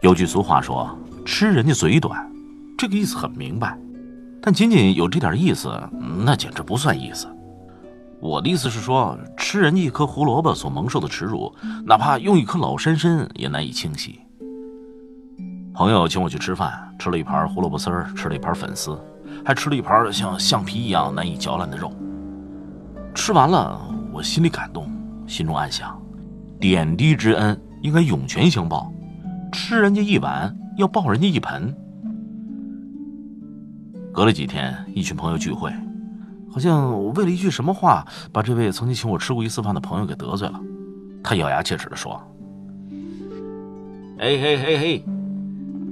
有句俗话说：“吃人家嘴短”，这个意思很明白，但仅仅有这点意思，那简直不算意思。我的意思是说，吃人家一颗胡萝卜所蒙受的耻辱，哪怕用一颗老山参也难以清洗。朋友请我去吃饭，吃了一盘胡萝卜丝儿，吃了一盘粉丝，还吃了一盘像橡皮一样难以嚼烂的肉。吃完了，我心里感动，心中暗想：点滴之恩应该涌泉相报，吃人家一碗要抱人家一盆。隔了几天，一群朋友聚会。好像我为了一句什么话，把这位曾经请我吃过一次饭的朋友给得罪了。他咬牙切齿地说：“嘿嘿嘿嘿，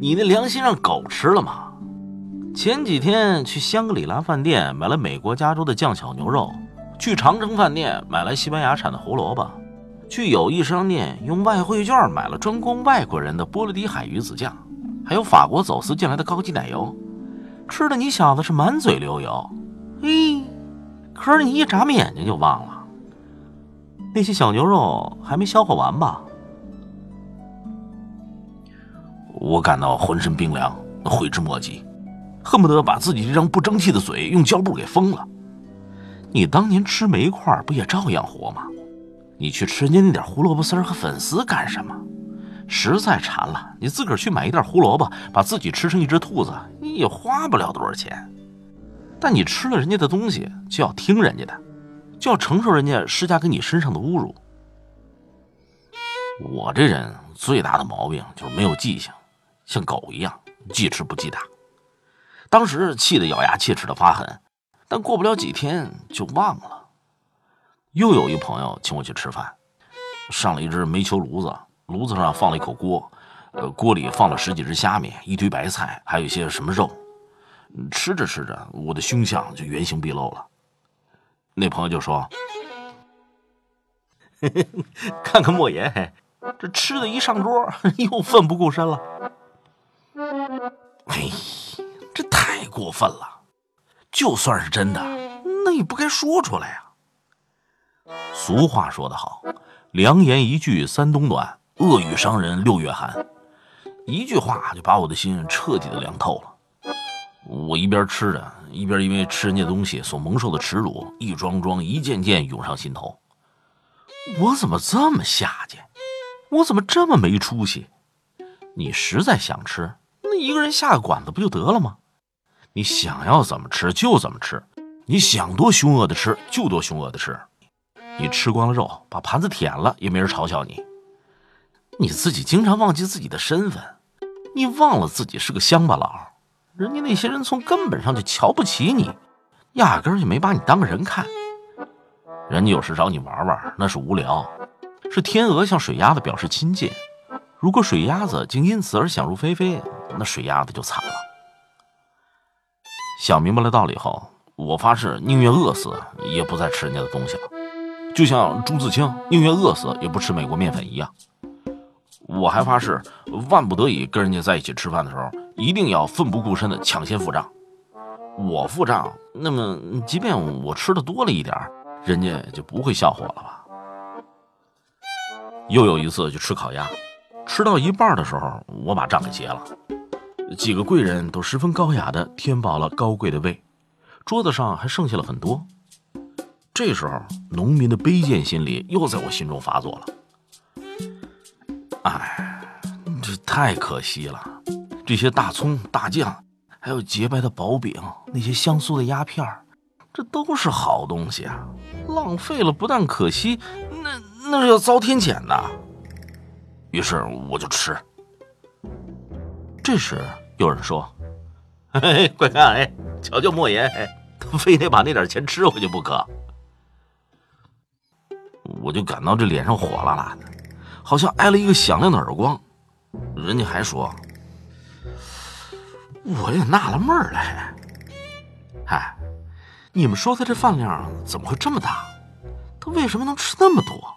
你那良心让狗吃了吗？前几天去香格里拉饭店买了美国加州的酱小牛肉，去长城饭店买来西班牙产的胡萝卜，去友谊商店用外汇券买了专供外国人的波罗的海鱼子酱，还有法国走私进来的高级奶油，吃的你小子是满嘴流油。”嘿，可是你一眨巴眼睛就忘了，那些小牛肉还没消化完吧？我感到浑身冰凉，悔之莫及，恨不得把自己这张不争气的嘴用胶布给封了。你当年吃煤块不也照样活吗？你去吃人家那点胡萝卜丝和粉丝干什么？实在馋了，你自个儿去买一袋胡萝卜，把自己吃成一只兔子，你也花不了多少钱。但你吃了人家的东西，就要听人家的，就要承受人家施加给你身上的侮辱。我这人最大的毛病就是没有记性，像狗一样记吃不记打。当时气得咬牙切齿的发狠，但过不了几天就忘了。又有一朋友请我去吃饭，上了一只煤球炉子，炉子上放了一口锅，呃，锅里放了十几只虾米，一堆白菜，还有一些什么肉。吃着吃着，我的凶相就原形毕露了。那朋友就说：“ 看看莫言，这吃的一上桌 又奋不顾身了。”哎，这太过分了！就算是真的，那也不该说出来呀。俗话说得好，“良言一句三冬暖，恶语伤人六月寒。”一句话就把我的心彻底的凉透了。我一边吃着，一边因为吃人家东西所蒙受的耻辱，一桩桩、一件件涌上心头。我怎么这么下贱？我怎么这么没出息？你实在想吃，那一个人下个馆子不就得了吗？你想要怎么吃就怎么吃，你想多凶恶的吃就多凶恶的吃。你吃光了肉，把盘子舔了，也没人嘲笑你。你自己经常忘记自己的身份，你忘了自己是个乡巴佬。人家那些人从根本上就瞧不起你，压根就没把你当个人看。人家有时找你玩玩，那是无聊；是天鹅向水鸭子表示亲近。如果水鸭子竟因此而想入非非，那水鸭子就惨了。想明白了道理后，我发誓宁愿饿死，也不再吃人家的东西了。就像朱自清宁愿饿死也不吃美国面粉一样。我还发誓，万不得已跟人家在一起吃饭的时候。一定要奋不顾身的抢先付账，我付账，那么即便我吃的多了一点人家就不会笑话我了吧？又有一次去吃烤鸭，吃到一半的时候，我把账给结了。几个贵人都十分高雅的填饱了高贵的胃，桌子上还剩下了很多。这时候，农民的卑贱心理又在我心中发作了。哎，这太可惜了。这些大葱、大酱，还有洁白的薄饼，那些香酥的鸦片这都是好东西啊！浪费了不但可惜，那那是要遭天谴的。于是我就吃。这时有人说：“嘿嘿，快看，哎，瞧瞧莫言，他非得把那点钱吃回去不可。”我就感到这脸上火辣辣的，好像挨了一个响亮的耳光。人家还说，我也纳了闷儿了，嗨，你们说他这饭量怎么会这么大？他为什么能吃那么多？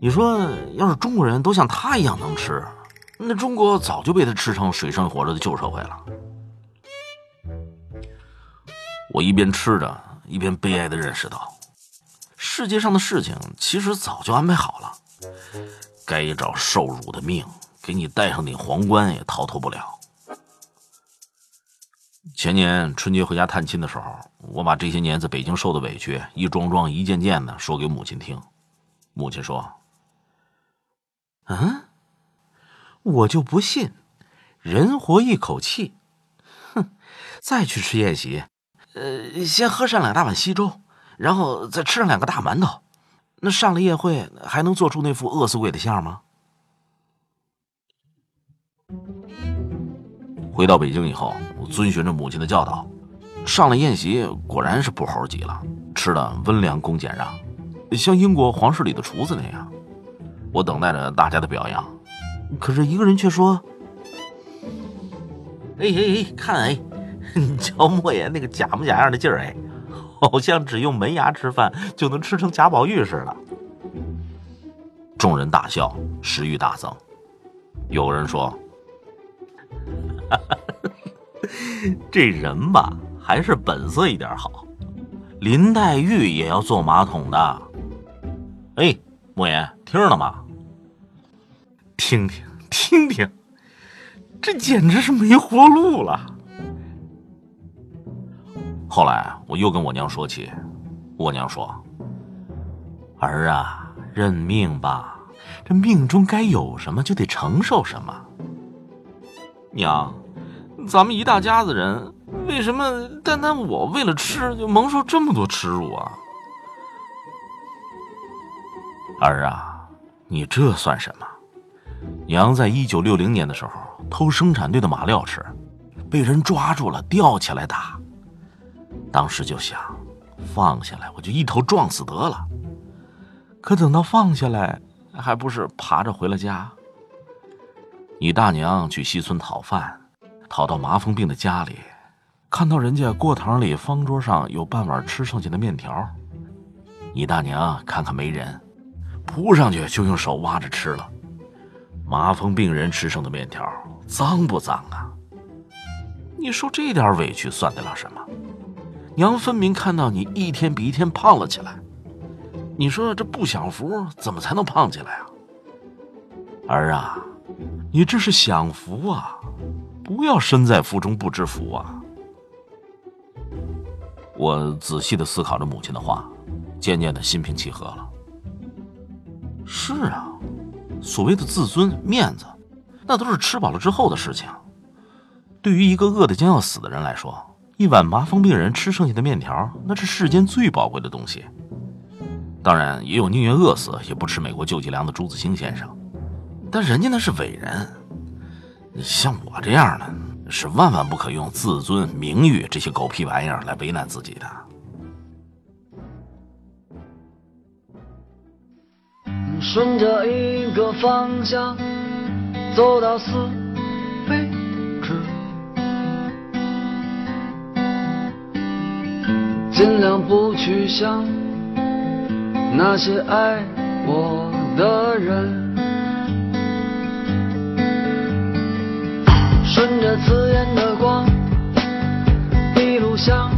你说，要是中国人都像他一样能吃，那中国早就被他吃成水深火热的旧社会了。我一边吃着，一边悲哀的认识到，世界上的事情其实早就安排好了。该找受辱的命，给你戴上顶皇冠也逃脱不了。前年春节回家探亲的时候，我把这些年在北京受的委屈一桩桩、一件件的说给母亲听。母亲说：“嗯，我就不信，人活一口气，哼，再去吃宴席，呃，先喝上两大碗稀粥，然后再吃上两个大馒头。”那上了宴会还能做出那副饿死鬼的相吗？回到北京以后，我遵循着母亲的教导，上了宴席，果然是不猴急了，吃的温良恭俭让，像英国皇室里的厨子那样。我等待着大家的表扬，可是一个人却说：“哎哎哎，看哎，你瞧莫言那个假模假样的劲儿哎。”好像只用门牙吃饭就能吃成贾宝玉似的。众人大笑，食欲大增。有人说：“这人吧，还是本色一点好。林黛玉也要坐马桶的。”哎，莫言，听着了吗？听听听听，这简直是没活路了。后来我又跟我娘说起，我娘说：“儿啊，认命吧，这命中该有什么就得承受什么。”娘，咱们一大家子人，为什么单单我为了吃就蒙受这么多耻辱啊？儿啊，你这算什么？娘在一九六零年的时候偷生产队的马料吃，被人抓住了，吊起来打。当时就想，放下来我就一头撞死得了。可等到放下来，还不是爬着回了家。你大娘去西村讨饭，讨到麻风病的家里，看到人家过堂里方桌上有半碗吃剩下的面条，你大娘看看没人，扑上去就用手挖着吃了。麻风病人吃剩的面条，脏不脏啊？你受这点委屈算得了什么？娘分明看到你一天比一天胖了起来，你说这不享福怎么才能胖起来啊？儿啊，你这是享福啊，不要身在福中不知福啊！我仔细的思考着母亲的话，渐渐的心平气和了。是啊，所谓的自尊、面子，那都是吃饱了之后的事情。对于一个饿得将要死的人来说。一碗麻风病人吃剩下的面条，那是世间最宝贵的东西。当然，也有宁愿饿死也不吃美国救济粮的朱自清先生，但人家那是伟人。你像我这样的，是万万不可用自尊、名誉这些狗屁玩意儿来为难自己的。顺着一个方向走到死尽量不去想那些爱我的人，顺着刺眼的光，一路向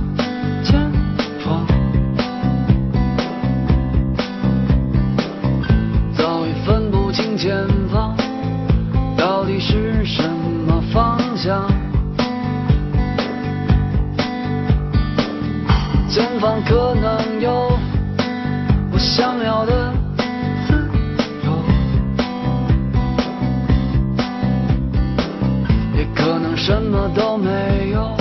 什么都没有，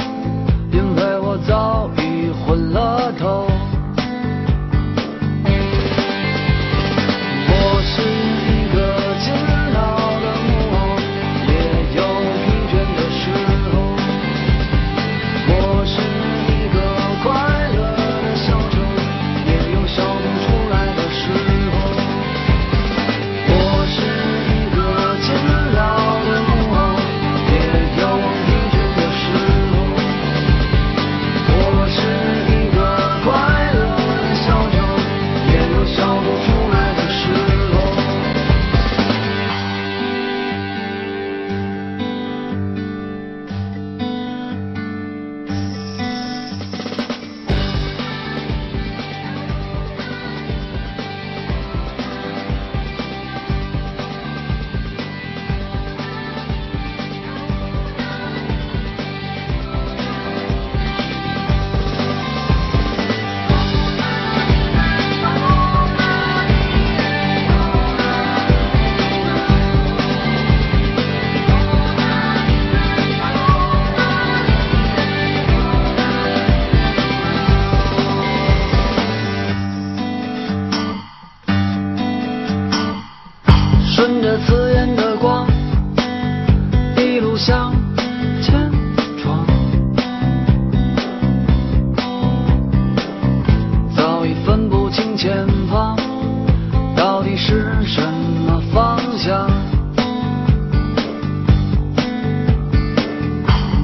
想。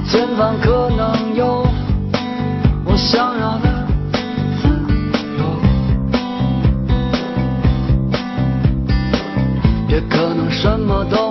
前方可能有我想要的自由，也可能什么都，